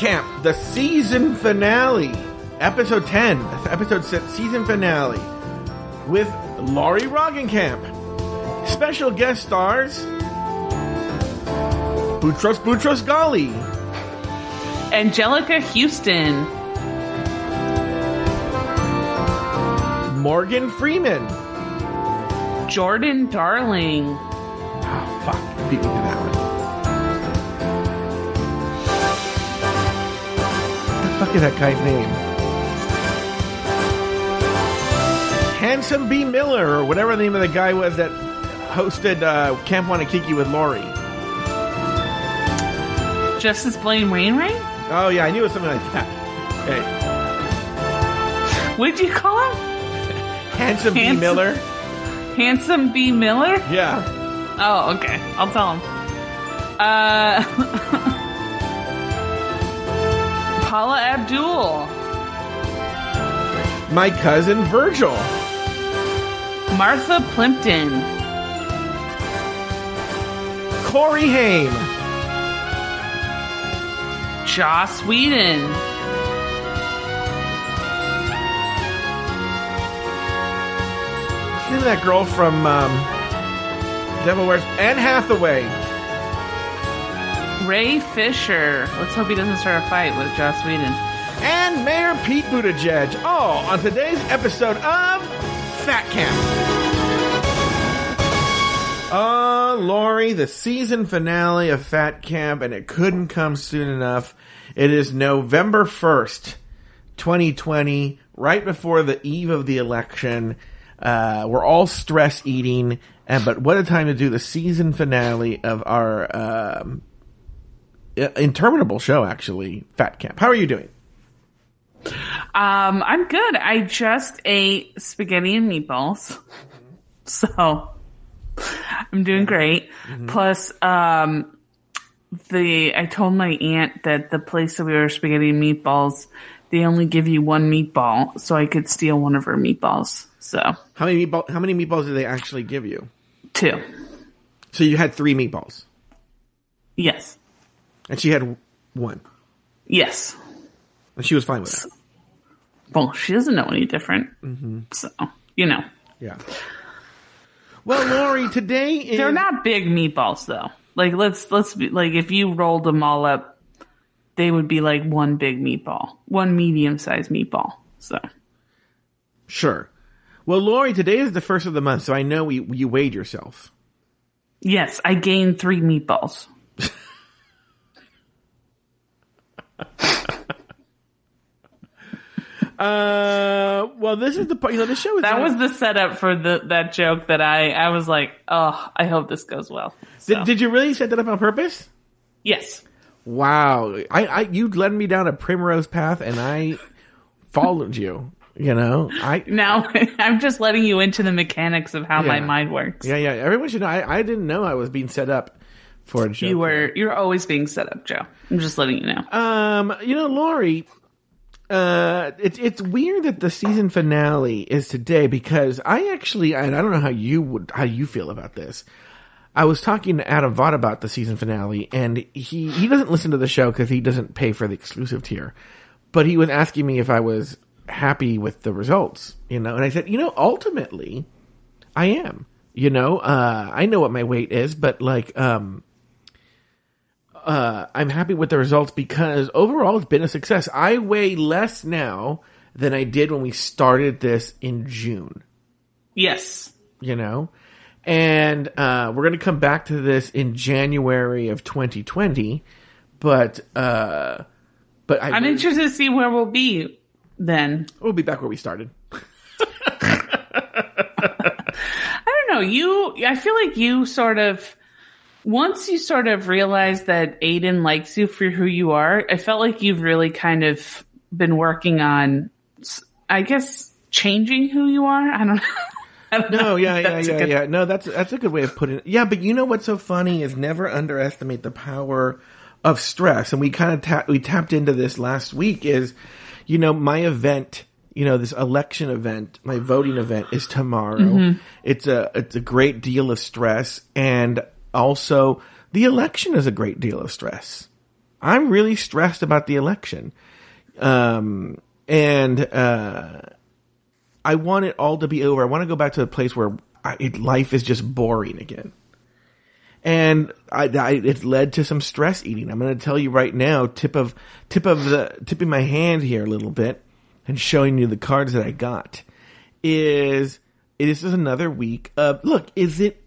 Welcome to Fat Camp, the season finale, episode 10, episode se- season finale, with Lauri Roggenkamp. Special guest stars Boutros Boutros Ghali, Anjelica Huston, Morgan Freeman. Jordan Darling, fuck is that guy's name? Handsome B. Miller, or whatever the name of the guy was that hosted uh, Camp Wanakiki with Lauri. Justice Blaine Wainwright. Oh, yeah, I knew it was something like that. Okay. What did you call him? Handsome, B. Miller? Handsome B. Miller. Yeah. Oh, okay. I'll tell him. Uh, Paula Abdul, My cousin Virgil. Martha Plimpton, Corey Haim. Joss Whedon, Who's that girl from um, Devil Wears... Anne Hathaway. Ray Fisher. Let's hope he doesn't start a fight with Joss Whedon. and Mayor Pete Buttigieg, all on today's episode of Fat Camp. Oh, Lauri, the season finale of Fat Camp, and it couldn't come soon enough. It is November 1st, 2020, right before the eve of the election. Uh, we're all stress eating, and, but what a time to do the season finale of our um, interminable show, actually, Fat Camp. How are you doing? Um, I'm good. I just ate spaghetti and meatballs. So I'm doing great. Plus, um, the, I told my aunt that the place that we were spaghetti and meatballs, they only give you one meatball, so I could steal one of her meatballs. So, How many meatball, how many meatballs did they actually give you? two. So you had three meatballs, Yes. And she had one, Yes. and she was fine with that. Well, she doesn't know any different. Mm-hmm. So, you know. Yeah. Well, Lauri, today is They're not big meatballs though. Like let's let's be like if you rolled them all up, they would be like one big meatball, one medium sized meatball. So sure. Well, Lauri, today is the first of the month, so I know you, you weighed yourself. yes, I gained three meatballs. Uh, well, this is the part. You know, the show is That was the setup for the that joke that I I was like, oh, I hope this goes well. So, Did, did you really set that up on purpose? yes, Wow, I, I you led me down a primrose path, and I followed you. You know, I now I'm just letting you into the mechanics of how my mind works. yeah yeah. Everyone should know. I, I didn't know I was being set up for a joke. You were you're always being set up, Joe. I'm just letting you know. Um, you know, Lauri, uh, it's it's weird that the season finale is today because I actually, and I don't know how you would, how you feel about this. I was talking to Adam Vaught about the season finale, and he he doesn't listen to the show because he doesn't pay for the exclusive tier. But he was asking me if I was happy with the results, you know, and I said, you know, ultimately, I am. You know, uh, I know what my weight is, but like, um, uh, I'm happy with the results because overall it's been a success. I weigh less now than I did when we started this in June, Yes. you know? And, uh, we're going to come back to this in January of 2020, but, uh, but I I'm interested to see where we'll be then. we'll be back where we started. I don't know. You, I feel like you sort of, once you sort of realize that Aiden likes you for who you are, I felt like you've really kind of been working on, I guess, changing who you are. I don't know. I don't No, know. yeah, yeah, yeah, good- yeah. No, that's that's a good way of putting it. Yeah, but you know what's so funny is never underestimate the power of stress. And we kind of ta- we tapped into this last week. Is you know my event, you know this election event, my voting event is tomorrow. Mm-hmm. It's a it's a great deal of stress, and also the election is a great deal of stress. I'm really stressed about the election. Um, and, uh, I want it all to be over. I want to go back to a place where I, it, life is just boring again. And I, I, it led to some stress eating. I'm going to tell you right now, tip of, tip of the, tipping my hand here a little bit and showing you the cards that I got is, this is another week of, look, is it,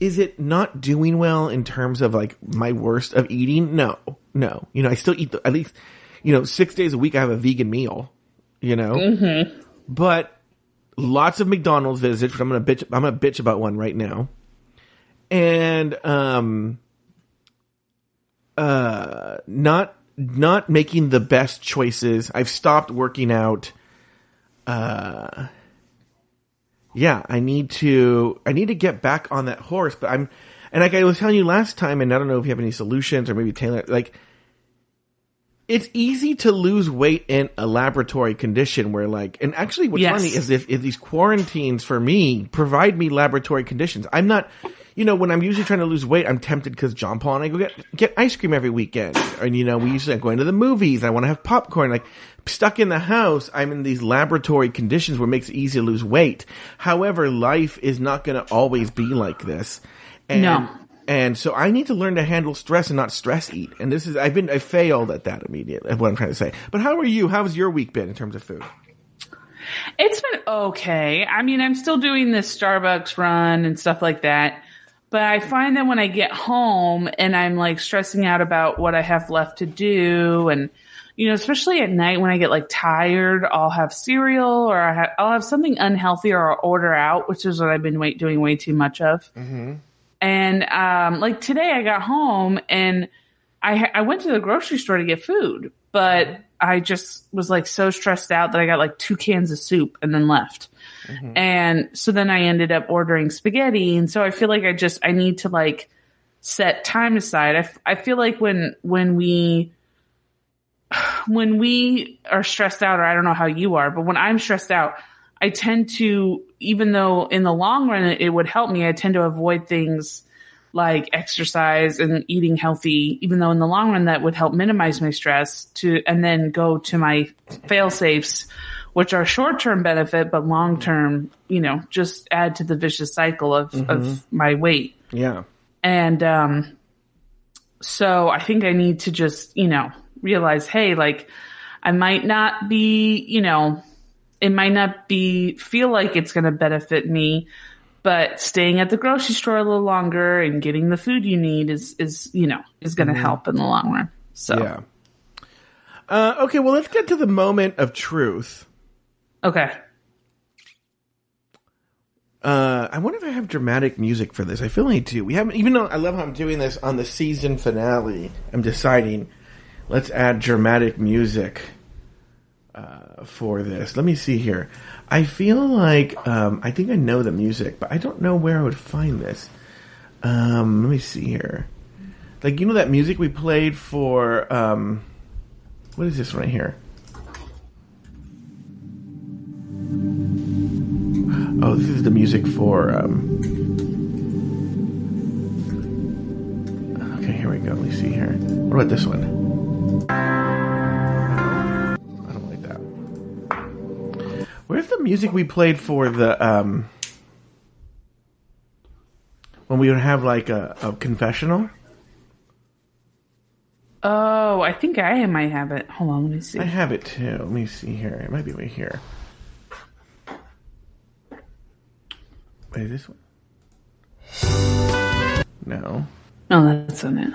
is it not doing well in terms of like my worst of eating? No, no. You know, I still eat the, at least, you know, six days a week I have a vegan meal, you know, mm-hmm. but lots of McDonald's visits, which I'm going to bitch, I'm going to bitch about one right now. And, um, uh, not, not making the best choices. I've stopped working out. Uh, yeah, I need to, I need to get back on that horse, but I'm, and like I was telling you last time, and I don't know if you have any solutions or maybe Taylor, like, it's easy to lose weight in a laboratory condition where like, and actually what's yes. funny is if, if these quarantines for me provide me laboratory conditions, I'm not, you know, when I'm usually trying to lose weight, I'm tempted because John Paul and I go get, get ice cream every weekend. And, you know, we usually go into the movies. I want to have popcorn. Like, stuck in the house, I'm in these laboratory conditions where it makes it easy to lose weight. However, life is not going to always be like this. And, no. And so I need to learn to handle stress and not stress eat. And this is, I've been, I failed at that immediately, what I'm trying to say. But how are you? How How's your week been in terms of food? It's been okay. I mean, I'm still doing this Starbucks run and stuff like that. But I find that when I get home and I'm like stressing out about what I have left to do and, you know, especially at night when I get like tired, I'll have cereal or I will have something unhealthy or I'll order out, which is what I've been wait- doing way too much of. Mm-hmm. And um, like today, I got home and I I went to the grocery store to get food, but I just was like so stressed out that I got like two cans of soup and then left. Mm-hmm. And so then I ended up ordering spaghetti. And so I feel like I just, I need to like set time aside. I, I feel like when, when we, when we are stressed out, or I don't know how you are, but when I'm stressed out, I tend to, even though in the long run it would help me, I tend to avoid things like exercise and eating healthy, even though in the long run that would help minimize my stress to, and then go to my fail safes, which are short term benefit, but long term, you know, just add to the vicious cycle of, mm-hmm. of my weight. Yeah. And, um, so I think I need to just, you know, realize, hey, like I might not be, you know, it might not be feel like it's going to benefit me, but staying at the grocery store a little longer and getting the food you need is is you know is going to mm-hmm. help in the long run. So yeah. Uh, okay, well, let's get to the moment of truth. Okay. Uh, I wonder if I have dramatic music for this. I feel like I do. We haven't, even though I love how I'm doing this on the season finale. I'm deciding, let's add dramatic music uh, for this. Let me see here. I feel like um, I think I know the music, but I don't know where I would find this. Um, let me see here. Like you know that music we played for um, what is this right here? Oh, this is the music for. Um, okay, here we go. Let me see here. What about this one? Where's the music we played for the um when we would have like a, a confessional? Oh, I think I might have it. Hold on, let me see. I have it too. Let me see here. It might be right here. Wait, this one? No. No, that's on it.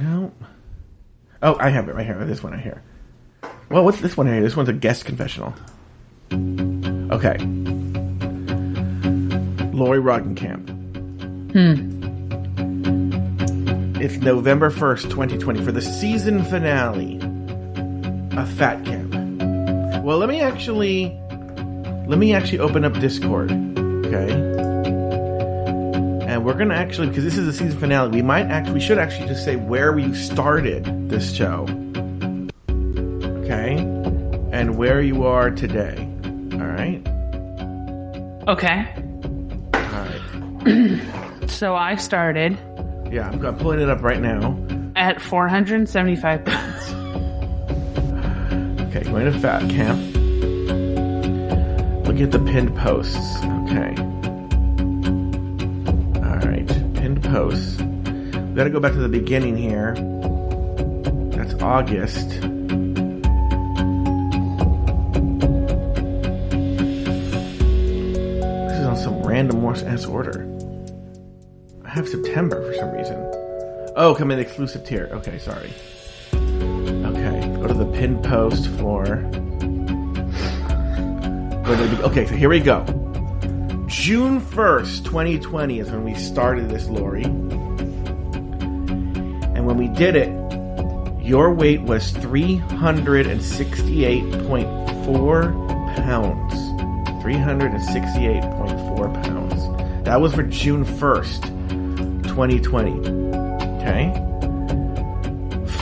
No. Oh, I have it right here. This one right here. Well, what's this one here? This one's a guest confessional. Okay. Lauri Roggenkamp. Hmm. It's November 1st, 2020 for the season finale of Fat Camp. Well, let me actually let me actually open up Discord. Okay? And we're gonna actually because this is the season finale. We might actually we should actually just say where we started this show, okay, and where you are today. All right. Okay. All So I started Yeah, I'm, I'm pulling it up right now. at 475 pounds. Okay, going to Fat Camp. Look at the pinned posts. Okay. Posts. We gotta go back to the beginning here. That's August. This is on some random ass order. I have September for some reason. Oh, come in exclusive tier. Okay, sorry. Okay, go to the pinned post for. Okay, so here we go. June 1st, 2020 is when we started this, Lauri. And when we did it, your weight was 368.4 pounds. 368.4 pounds. That was for June 1st, 2020. Okay?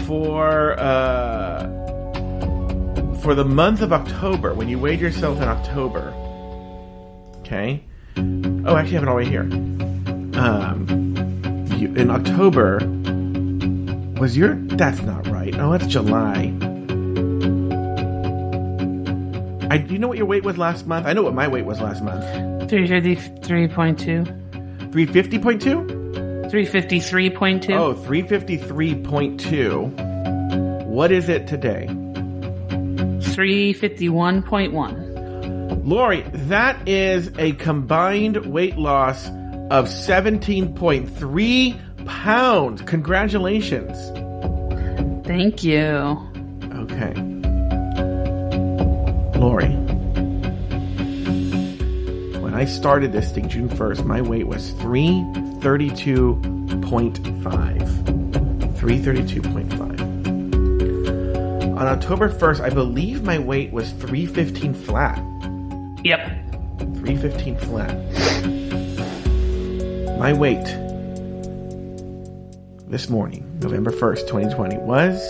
For uh for the month of October, when you weighed yourself in October. Okay? Oh, actually I have it all right here. Um you, in October was your that's not right. Oh, that's July. I do you know what your weight was last month? I know what my weight was last month. 353.2. 350.2? 353.2. Oh, 353.2. What is it today? 351.1. Lauri, that is a combined weight loss of 17.3 pounds. Congratulations. Thank you. Okay. Lauri. When I started this thing June 1st, my weight was 332.5. 332.5. On October 1st, I believe my weight was 315 flat. Yep. 315 flat. My weight this morning, November 1st, 2020, was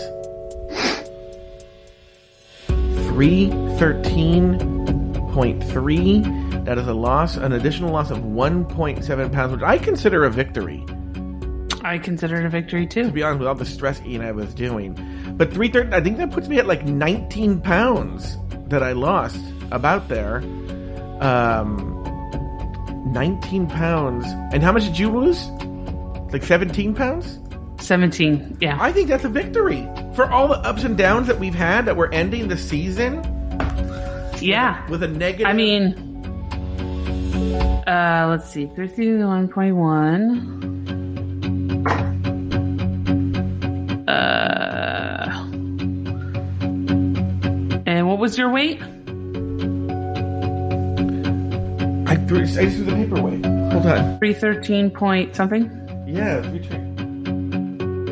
313.3. That is a loss, an additional loss of 1.7 pounds, which I consider a victory. I consider it a victory too. To be honest, with all the stress eating I was doing. But 313, I think that puts me at like 19 pounds that I lost about there. Um, 19 pounds. And how much did you lose? Like 17 pounds? 17. Yeah. I think that's a victory. For all the ups and downs that we've had that we're ending the season yeah. with a negative. I mean, uh, let's see, 31.1. Uh, and what was your weight? Three, I just do the paperweight. Hold on. 313 point something? Yeah, three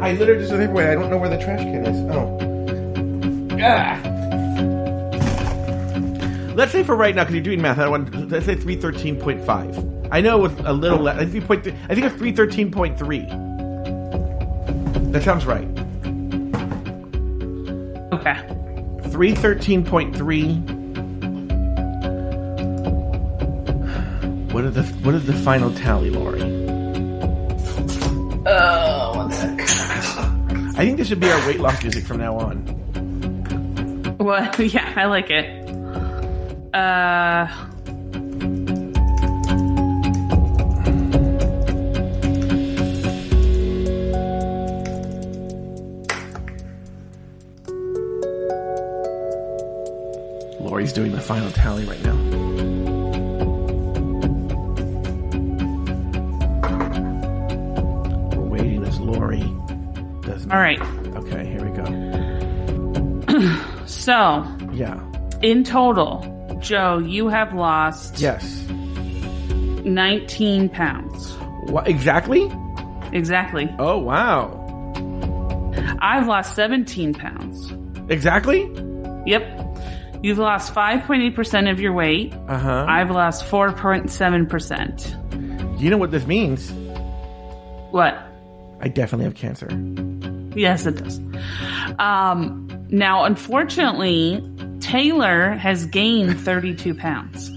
I literally just do the paperweight. I don't know where the trash can is. Oh. Ah. Let's say for right now, because you're doing math, I want let's say 313.5. I know with a little less. I think, point th- I think it's 313.3. That sounds right. Okay. 313.3 What are the What is the final tally, Lauri? Oh, one sec. I think this should be our weight loss music from now on. Well, yeah, I like it. Uh, Lauri's doing the final tally right now. So, Yeah. in total, Joe, you have lost Yes. 19 pounds. What exactly? Exactly. Oh wow. I've lost 17 pounds. Exactly? Yep. You've lost 5.8% of your weight. Uh huh. I've lost 4.7%. You know what this means? What? I definitely have cancer. Yes, it does. Um, now, unfortunately, Taylor has gained 32 pounds.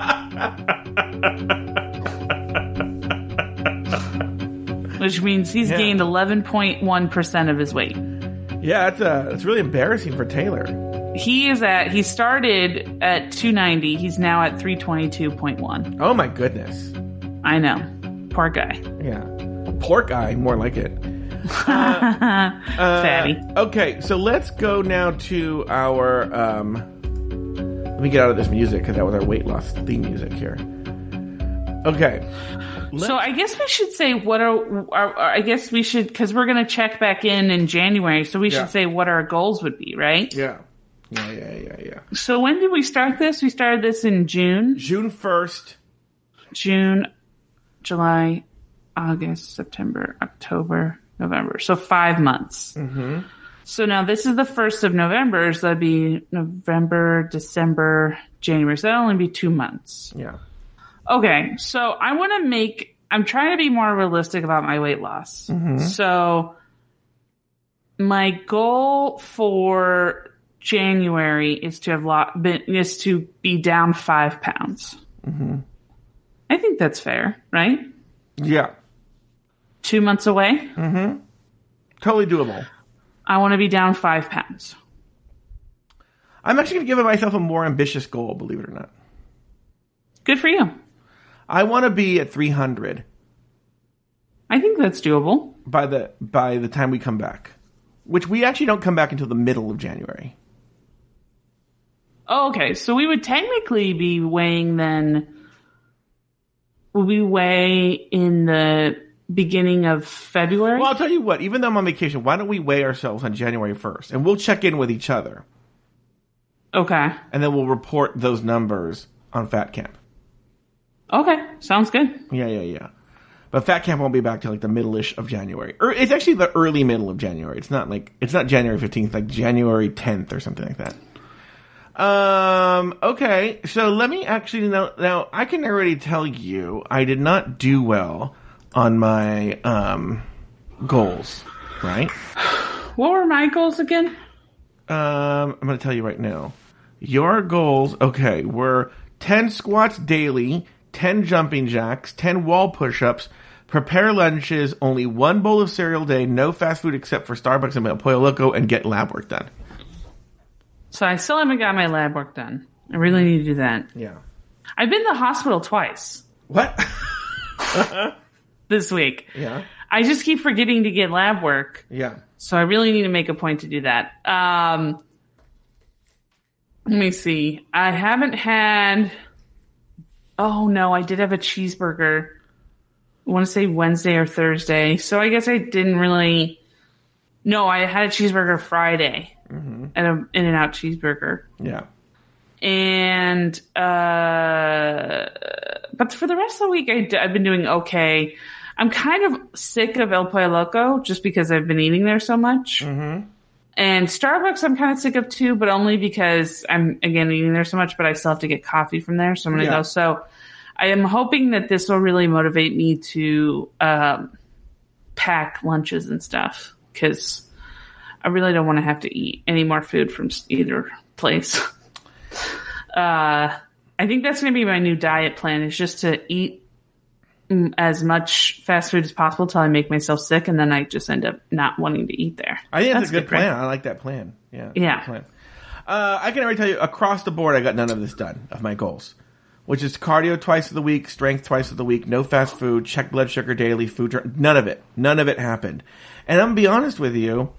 which means he's Yeah. gained 11.1% of his weight. Yeah, that's uh, that's really embarrassing for Taylor. He is at, he started at 290. He's now at 322.1. Oh my goodness. I know. Poor guy. Yeah, pork eye, more like it. Uh, Fatty. Okay, so let's go now to our. Um, let me get out of this music because that was our weight loss theme music here. Okay. So I guess we should say what are, are, are- I guess we should, cause we're going to check back in in January. So we Yeah. should say what our goals would be, right? Yeah. Yeah, yeah, yeah, yeah. So when did we start this? We started this in June, June first. June, July, August, September, October, November. So five months. Mm-hmm. So now this is the first of November. So that'd be November, December, January. So that'll only be two months. Yeah. Okay. So I want to make, I'm trying to be more realistic about my weight loss. So my goal for January is to have lot, been, is to be down five pounds. I think that's fair, right? Yeah. Two months away. Mm-hmm. Totally doable. I want to be down five pounds. I'm actually going to give myself a more ambitious goal, believe it or not. Good for you. I want to be at 300 I think that's doable. by the by the time we come back, which we actually don't come back until the middle of January. Oh, okay. So we would technically be weighing then. We weigh in the beginning of February? Well, I'll tell you what. Even though I'm on vacation, why don't we weigh ourselves on January 1st, and we'll check in with each other, okay. and then we'll report those numbers on Fat Camp. Okay. Sounds good. Yeah, yeah, yeah. But Fat Camp won't be back till like the middle-ish of January. Or it's actually the early middle of January. It's not like it's not January 15th, like January 10th or something like that. Um, okay. So let me actually now now I can already tell you I did not do well on my um goals, right? What were my goals again? Um, I'm going to tell you right now. Your goals, okay, were 10 squats daily, 10 jumping jacks, 10 wall push-ups, prepare lunches, only one bowl of cereal a day, no fast food except for Starbucks and Pollo Loco, and get lab work done. So I still haven't got my lab work done. I really need to do that. Yeah. I've been to the hospital twice What? this week. yeah. I just keep forgetting to get lab work. Yeah. So I really need to make a point to do that. Um, let me see. I haven't had. Oh no, I did have a cheeseburger. I want to say Wednesday or Thursday. So I guess I didn't really. No, I had a cheeseburger Friday at a In and Out cheeseburger, Yeah. and uh, but for the rest of the week, I, have been doing okay. I'm kind of sick of El Pollo Loco just because I've been eating there so much. And Starbucks, I'm kind of sick of too, but only because I'm again eating there so much. But I still have to get coffee from there, so I'm gonna Yeah. go. So I am hoping that this will really motivate me to um, pack lunches and stuff because I really don't want to have to eat any more food from either place. uh, I think that's gonna be my new diet plan: is just to eat as much fast food as possible till I make myself sick, and then I just end up not wanting to eat there. I think that's, a good, right? plan. I like that plan. Yeah. Yeah. plan. Uh, I can already tell you across the board, I got none of this done of my goals, which is cardio twice of the week, strength twice of the week, no fast food, check blood sugar daily, food. None of it. None of it happened. And I'm gonna be honest with you.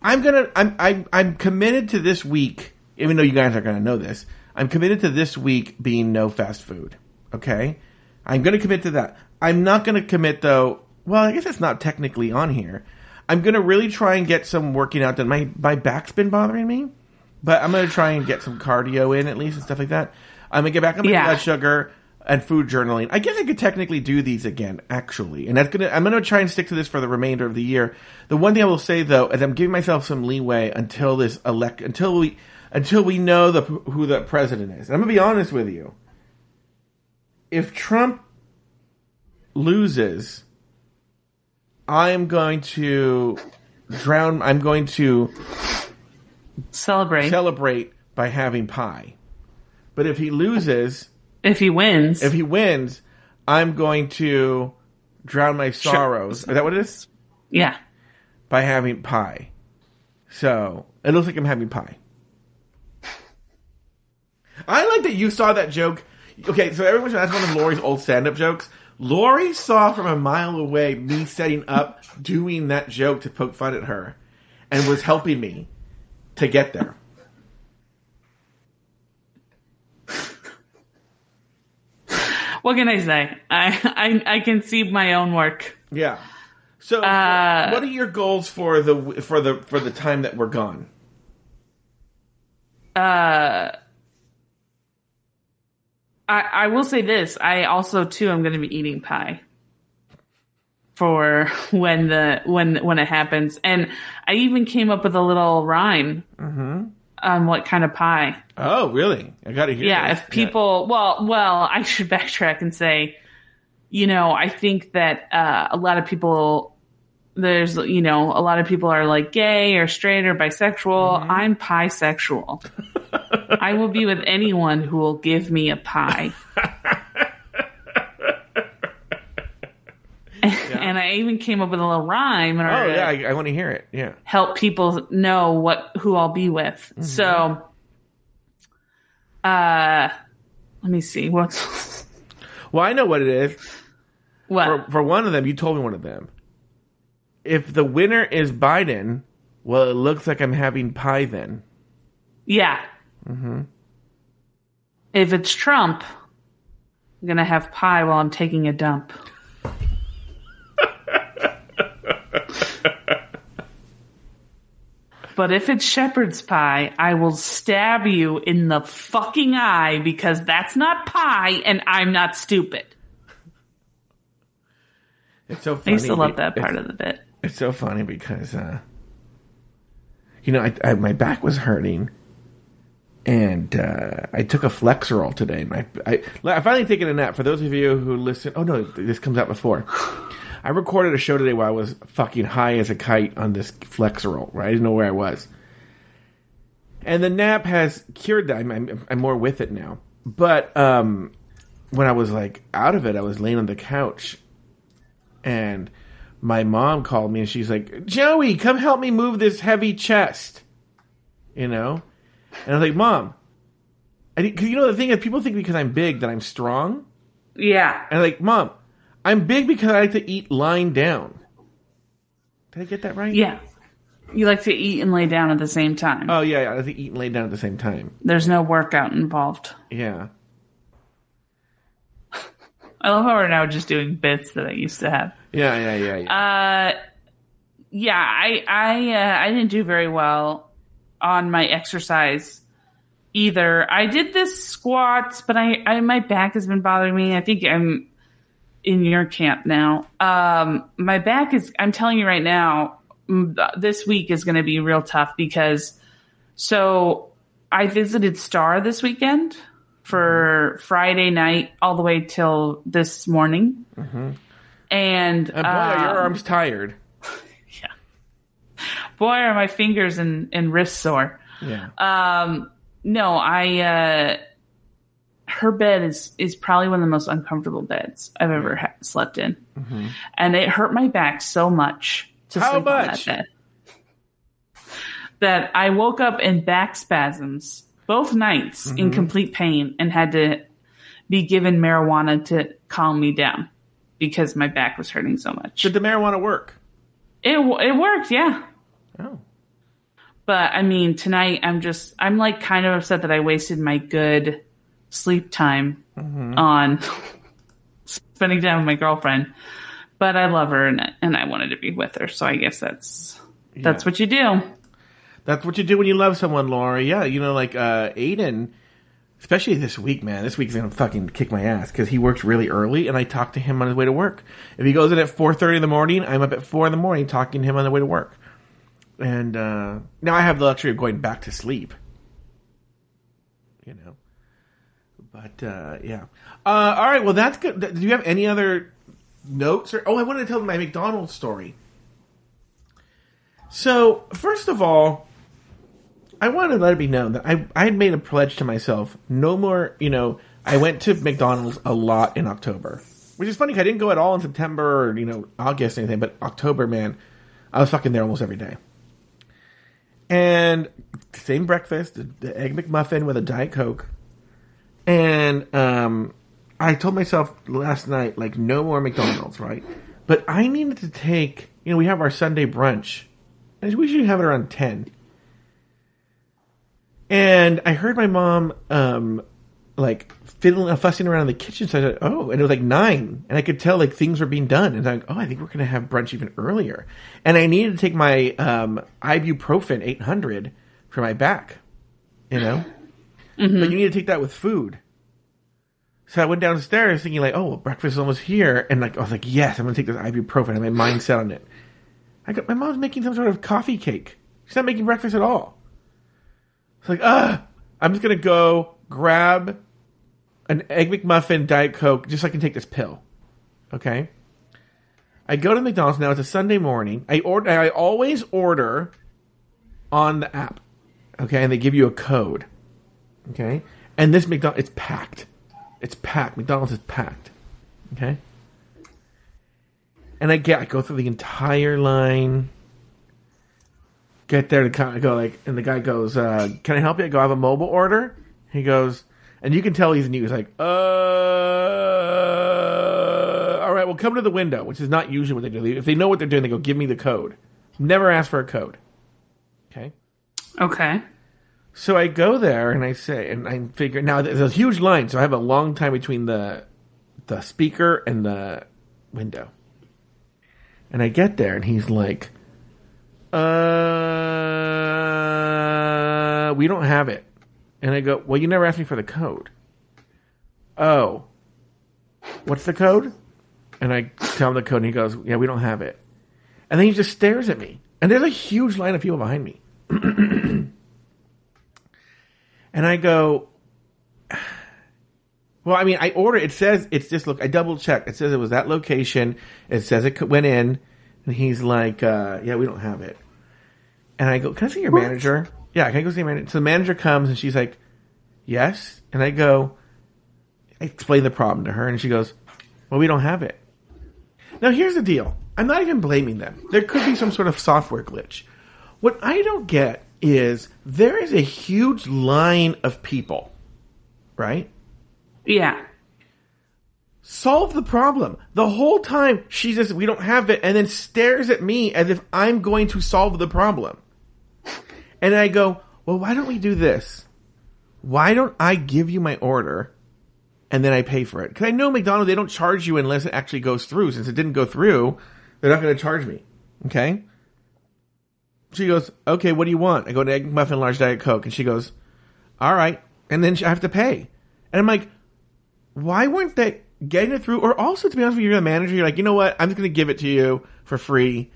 I'm gonna. I'm. I'm. I'm committed to this week. Even though you guys are gonna know this, I'm committed to this week being no fast food. Okay. I'm gonna commit to that. I'm not gonna commit though. Well, I guess that's not technically on here. I'm gonna really try and get some working out done. My my back's been bothering me, but I'm gonna try and get some cardio in at least and stuff like that. I'm gonna get back on my Yeah. blood sugar and food journaling. I guess I could technically do these again, actually, and that's gonna. I'm gonna try and stick to this for the remainder of the year. The one thing I will say though is I'm giving myself some leeway until this elect until we until we know the who the president is. And I'm gonna be honest with you. If Trump loses, I am going to drown. I'm going to Celebrate celebrate by having pie. But if he loses, if he wins. if he wins, I'm going to drown my sorrows. Is that what it is? Yeah. By having pie. So it looks like I'm having pie. I like that you saw that joke. Okay, so everyone that's one of Lauri's old stand-up jokes. Lauri saw from a mile away me setting up doing that joke to poke fun at her, and was helping me to get there. What can I say? I I, I can see my own work. Yeah. So, Uh, what are your goals for the for the for the time that we're gone? Uh, I I will say this. I also too am going to be eating pie for when the when when it happens, and I even came up with a little rhyme on what kind of pie. Oh, really? I got to hear. yeah, this. if people, well, well, I should backtrack and say, you know, I think that uh, a lot of people, there's, you know, a lot of people are like gay or straight or bisexual. I'm bisexual. I will be with anyone who will give me a pie. And I even came up with a little rhyme Oh yeah, I, I want to hear it. Yeah. help people know what who I'll be with. So, uh, let me see what's Well, I know what it is. what. For, for one of them, you told me one of them. If the winner is Biden, well, it looks like I'm having pie then. Yeah. If it's Trump, I'm gonna have pie while I'm taking a dump. but if it's shepherd's pie, I will stab you in the fucking eye because that's not pie and I'm not stupid. It's so I funny. used to love that part of the bit. It's so funny because, uh, you know, I, I, my back was hurting, and uh, I took a Flexeril today. My I, I finally taken a nap. For those of you who listen, oh no, this comes out before. I recorded a show today while I was fucking high as a kite on this Flexeril. Right, I didn't know where I was, and the nap has cured that. I'm, I'm, I'm more with it now. But um, when I was like out of it, I was laying on the couch, and my mom called me and she's like, Joey, come help me move this heavy chest. You know? And I was like, Mom, I didn't- cause you know the thing is, people think because I'm big that I'm strong. Yeah. And I'm like, Mom, I'm big because I like to eat lying down. Did I get that right? Yeah. You like to eat and lay down at the same time. Oh yeah, I like to eat and lay down at the same time. There's no workout involved. Yeah. I love how we're now just doing bits that I used to have. Yeah, yeah, yeah, yeah. Uh, yeah, I I uh, I didn't do very well on my exercise either. I did this squats, but I, I my back has been bothering me. I think I'm in your camp now. Um, my back is. I'm telling you right now, this week is going to be real tough because so I visited Star this weekend for Friday night all the way till this morning. And, and boy, are um, your arms tired. Boy are my fingers and, and wrists sore. Yeah. Um, no, I, uh, her bed is, is probably one of the most uncomfortable beds I've ever ha- slept in. And it hurt my back so much to How sleep much? on that bed. That I woke up in back spasms both nights Mm-hmm. in complete pain and had to be given marijuana to calm me down because my back was hurting so much. Did the marijuana work? It, it worked, yeah. Oh. But I mean, tonight I'm just, I'm like kind of upset that I wasted my good sleep time on spending time with my girlfriend. But I love her and, and I wanted to be with her. So I guess that's, that's what you do. That's what you do when you love someone, Laura. Yeah, you know, like uh, Aiden, especially this week, man. This week's gonna fucking kick my ass because he works really early, and I talk to him on his way to work. If he goes in at four thirty in the morning, I'm up at four in the morning talking to him on the way to work. And uh, now I have the luxury of going back to sleep. You know, but uh, yeah. Uh, all right, well that's good. Do you have any other notes? Or oh, I wanted to tell my McDonald's story. So first of all, I wanted to let it be known that I I had made a pledge to myself. No more, you know. I went to McDonald's a lot in October. Which is funny 'cause I didn't go at all in September or, you know, August or anything, but October, man, I was fucking there almost every day. And same breakfast, the, egg McMuffin with a Diet Coke. And um, I told myself last night, like, no more McDonald's, right? But I needed to take, you know, we have our Sunday brunch. And we should have it around 10. And I heard my mom, um, like, fiddling, fussing around in the kitchen. So I said, oh, and it was like nine. And I could tell, like, things were being done. And I'm like, oh, I think we're going to have brunch even earlier. And I needed to take my um, ibuprofen 800 for my back, you know? But you need to take that with food. So I went downstairs thinking, like, oh, well, breakfast is almost here. And, like, I was like, yes, I'm going to take this ibuprofen. Had my mind set on it. I got, my mom's making some sort of coffee cake. She's not making breakfast at all. It's like, ah, I'm just gonna go grab an egg McMuffin, Diet Coke, just so I can take this pill. Okay. I go to McDonald's now. It's a Sunday morning. I order. I always order on the app. Okay, and they give you a code. Okay, and this McDonald's it's packed. It's packed. McDonald's is packed. Okay. And I get, I go through the entire line get there to kind of go like, and the guy goes, uh, "Can I help you?" I go, "I have a mobile order." He goes, and you can tell he's new. He's like, "Uh, all right, well, come to the window," which is not usually what they do. If they know what they're doing, they go, "Give me the code." Never ask for a code. Okay. Okay. So I go there and I say, and I figure now there's a huge line, so I have a long time between the the speaker and the window. And I get there, and he's like, uh, we don't have it. And I go, well, you never asked me for the code. Oh, what's the code? And I tell him the code, and he goes, yeah, we don't have it. And then he just stares at me. And there's a huge line of people behind me. and I go, well, I mean, I order. It says it's just look. I double checked. It says it was that location. It says it went in, and he's like, uh, "Yeah, we don't have it." And I go, "Can I see your manager?" Yeah, can I go see the manager? So the manager comes, and she's like, "Yes." And I go, I explain the problem to her, and she goes, "Well, we don't have it." Now here's the deal. I'm not even blaming them. There could be some sort of software glitch. What I don't get is there is a huge line of people, right? Yeah. Solve the problem. The whole time she just we don't have it and then stares at me as if I'm going to solve the problem. And I go, "Well, why don't we do this? Why don't I give you my order and then I pay for it?" Cuz I know McDonald's they don't charge you unless it actually goes through. Since it didn't go through, they're not going to charge me. Okay? She goes, "Okay, what do you want?" I go to egg muffin large diet coke and she goes, "All right." And then I have to pay. And I'm like, why weren't they getting it through? Or also, to be honest with you, you're the manager. You're like, you know what? I'm just going to give it to you for free.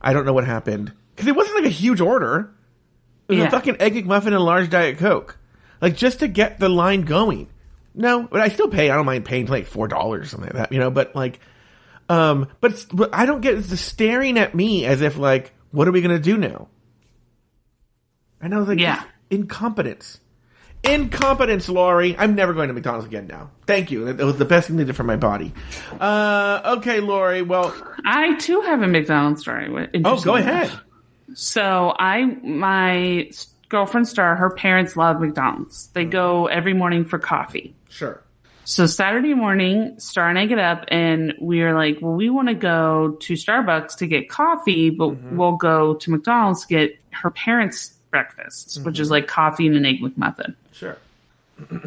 I don't know what happened because it wasn't like a huge order. It was Yeah. a fucking egg McMuffin and a large diet coke, like just to get the line going. No, but I still pay. I don't mind paying like four dollars or something like that, you know. But like, um, but, but I don't get it's the staring at me as if like, what are we gonna do now? And I was like, Yeah. incompetence. Incompetence, Lauri. I'm never going to McDonald's again now. Thank you. That was the best thing they did for my body. Uh, okay, Lauri. Well, I too have a McDonald's story. oh, go ahead. So I, my girlfriend Star, her parents love McDonald's. They mm. go every morning for coffee. Sure. So Saturday morning, Star and I get up and we're like, well, we want to go to Starbucks to get coffee, but mm-hmm. we'll go to McDonald's to get her parents' breakfast, which is mm-hmm. like coffee and an egg McMuffin. Sure.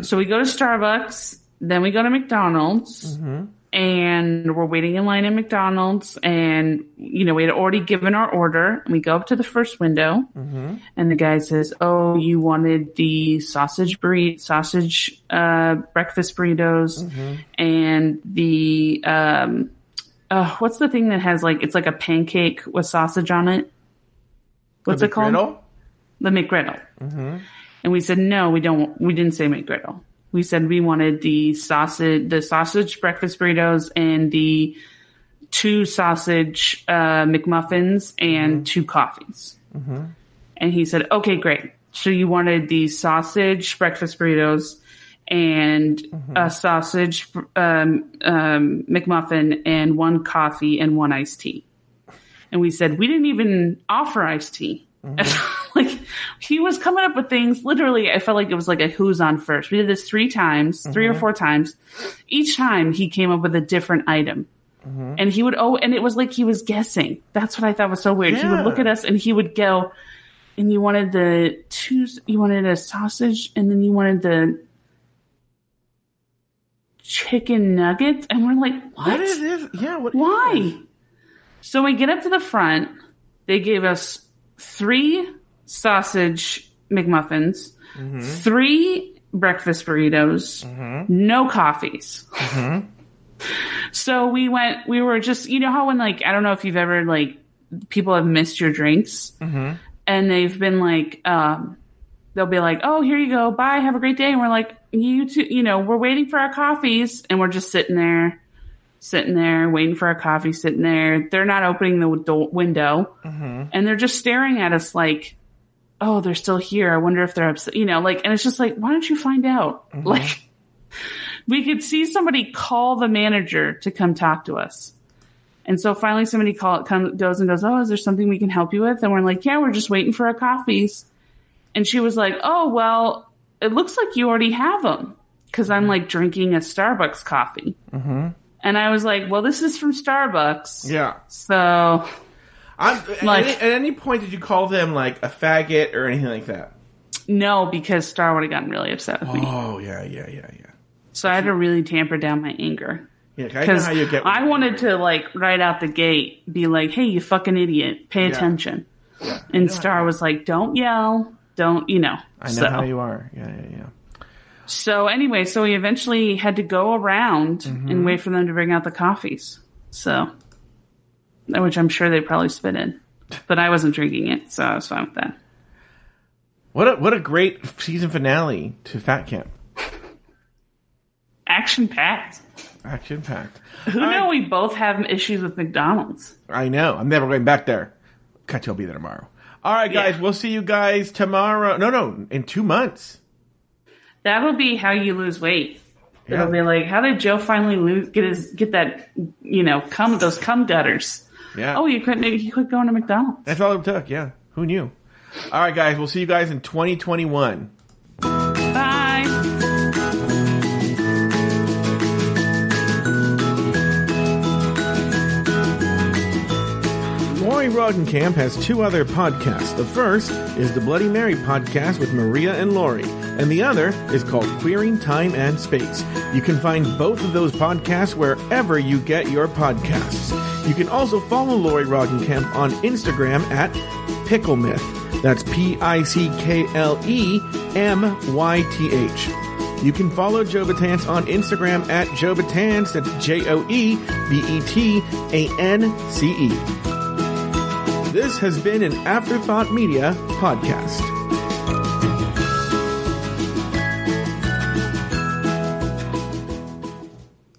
So we go to Starbucks, then we go to McDonald's, mm-hmm. And we're waiting in line at McDonald's. And, you know, we had already given our order, and we go up to the first window, and the guy says, Oh, you wanted the sausage burrito, sausage uh, breakfast burritos, and the, um, uh, what's the thing that has like, it's like a pancake with sausage on it? What's The it called? McGriddle? the McGriddle. And we said no, we don't. We didn't say McGriddle. We said we wanted the sausage, the sausage breakfast burritos, and the two sausage uh, McMuffins and two coffees. And he said, "Okay, great. So you wanted the sausage breakfast burritos and Mm-hmm. a sausage um, um, McMuffin and one coffee and one iced tea. And we said we didn't even offer iced tea. Mm-hmm. like he was coming up with things. Literally, I felt like it was like a who's on first. We did this three times, 3 Mm-hmm. or four times. Each time he came up with a different item. Mm-hmm. And he would oh, and it was like he was guessing. That's what I thought was so weird. He would look at us and he would go, and you wanted the two, you wanted a sausage, and then you wanted the chicken nuggets, and we're like, what? What is this? Yeah. What? Why? So we get up to the front. They gave us three sausage McMuffins, mm-hmm. three breakfast burritos, mm-hmm. no coffees. Mm-hmm. So we went, we were just, you know how when like, I don't know if you've ever like, people have missed your drinks and they've been like, um, they'll be like, oh, here you go. Bye. Have a great day. And we're like, you too, you know, we're waiting for our coffees and we're just sitting there, sitting there, waiting for our coffee, sitting there. They're not opening the do- window and they're just staring at us like, oh, they're still here. I wonder if they're upset, you know, like, and it's just like, why don't you find out? Mm-hmm. Like, we could see somebody call the manager to come talk to us. And so finally somebody call it comes goes and goes, Oh, is there something we can help you with? And we're like, Yeah, we're just waiting for our coffees. And she was like, Oh, well, it looks like you already have them. Cause I'm mm-hmm. like drinking a Starbucks coffee. Mm-hmm. And I was like, Well, this is from Starbucks. Yeah. So I'm, at, any, at any point did you call them like a faggot or anything like that? no, because Star would have gotten really upset with me. Oh yeah, yeah, yeah, yeah. So I had to really tamper down my anger. Yeah, I know Because get. I wanted to like right out the gate be like, "Hey, you fucking idiot, pay Yeah. attention." Yeah, And Star was like, "Don't yell, don't you know." I know so, how you are. Yeah, yeah, yeah. so anyway, so we eventually had to go around Mm-hmm. and wait for them to bring out the coffees. So, which I'm sure they probably spit in, but I wasn't drinking it, so I was fine with that. What a what a great season finale to Fat Camp. Action packed. Action packed. Who know we both have issues with McDonald's. I know. I'm never going back there. Cut will be there tomorrow. All right, guys. Yeah. We'll see you guys tomorrow. No, no, in two months. That'll be how you lose weight. Yeah. It'll be like, how did Joe finally lose get his get that you know cum those cum gutters? Yeah. Oh, you couldn't you quit going to McDonald's. That's all it took. Yeah. Who knew? All right, guys. We'll see you guys in 2021. Bye. Lauri Roggenkamp has two other podcasts. The first is the Bloody Mary podcast with Maria and Lauri, and the other is called Queering Time and Space. You can find both of those podcasts wherever you get your podcasts. You can also follow Lauri Roggenkamp on Instagram at Pickle Myth. That's P I C K L E M Y T H. You can follow Joe Betance on Instagram at Joe Betance. That's J O E B E T A N C E. This has been an Afterthought Media podcast.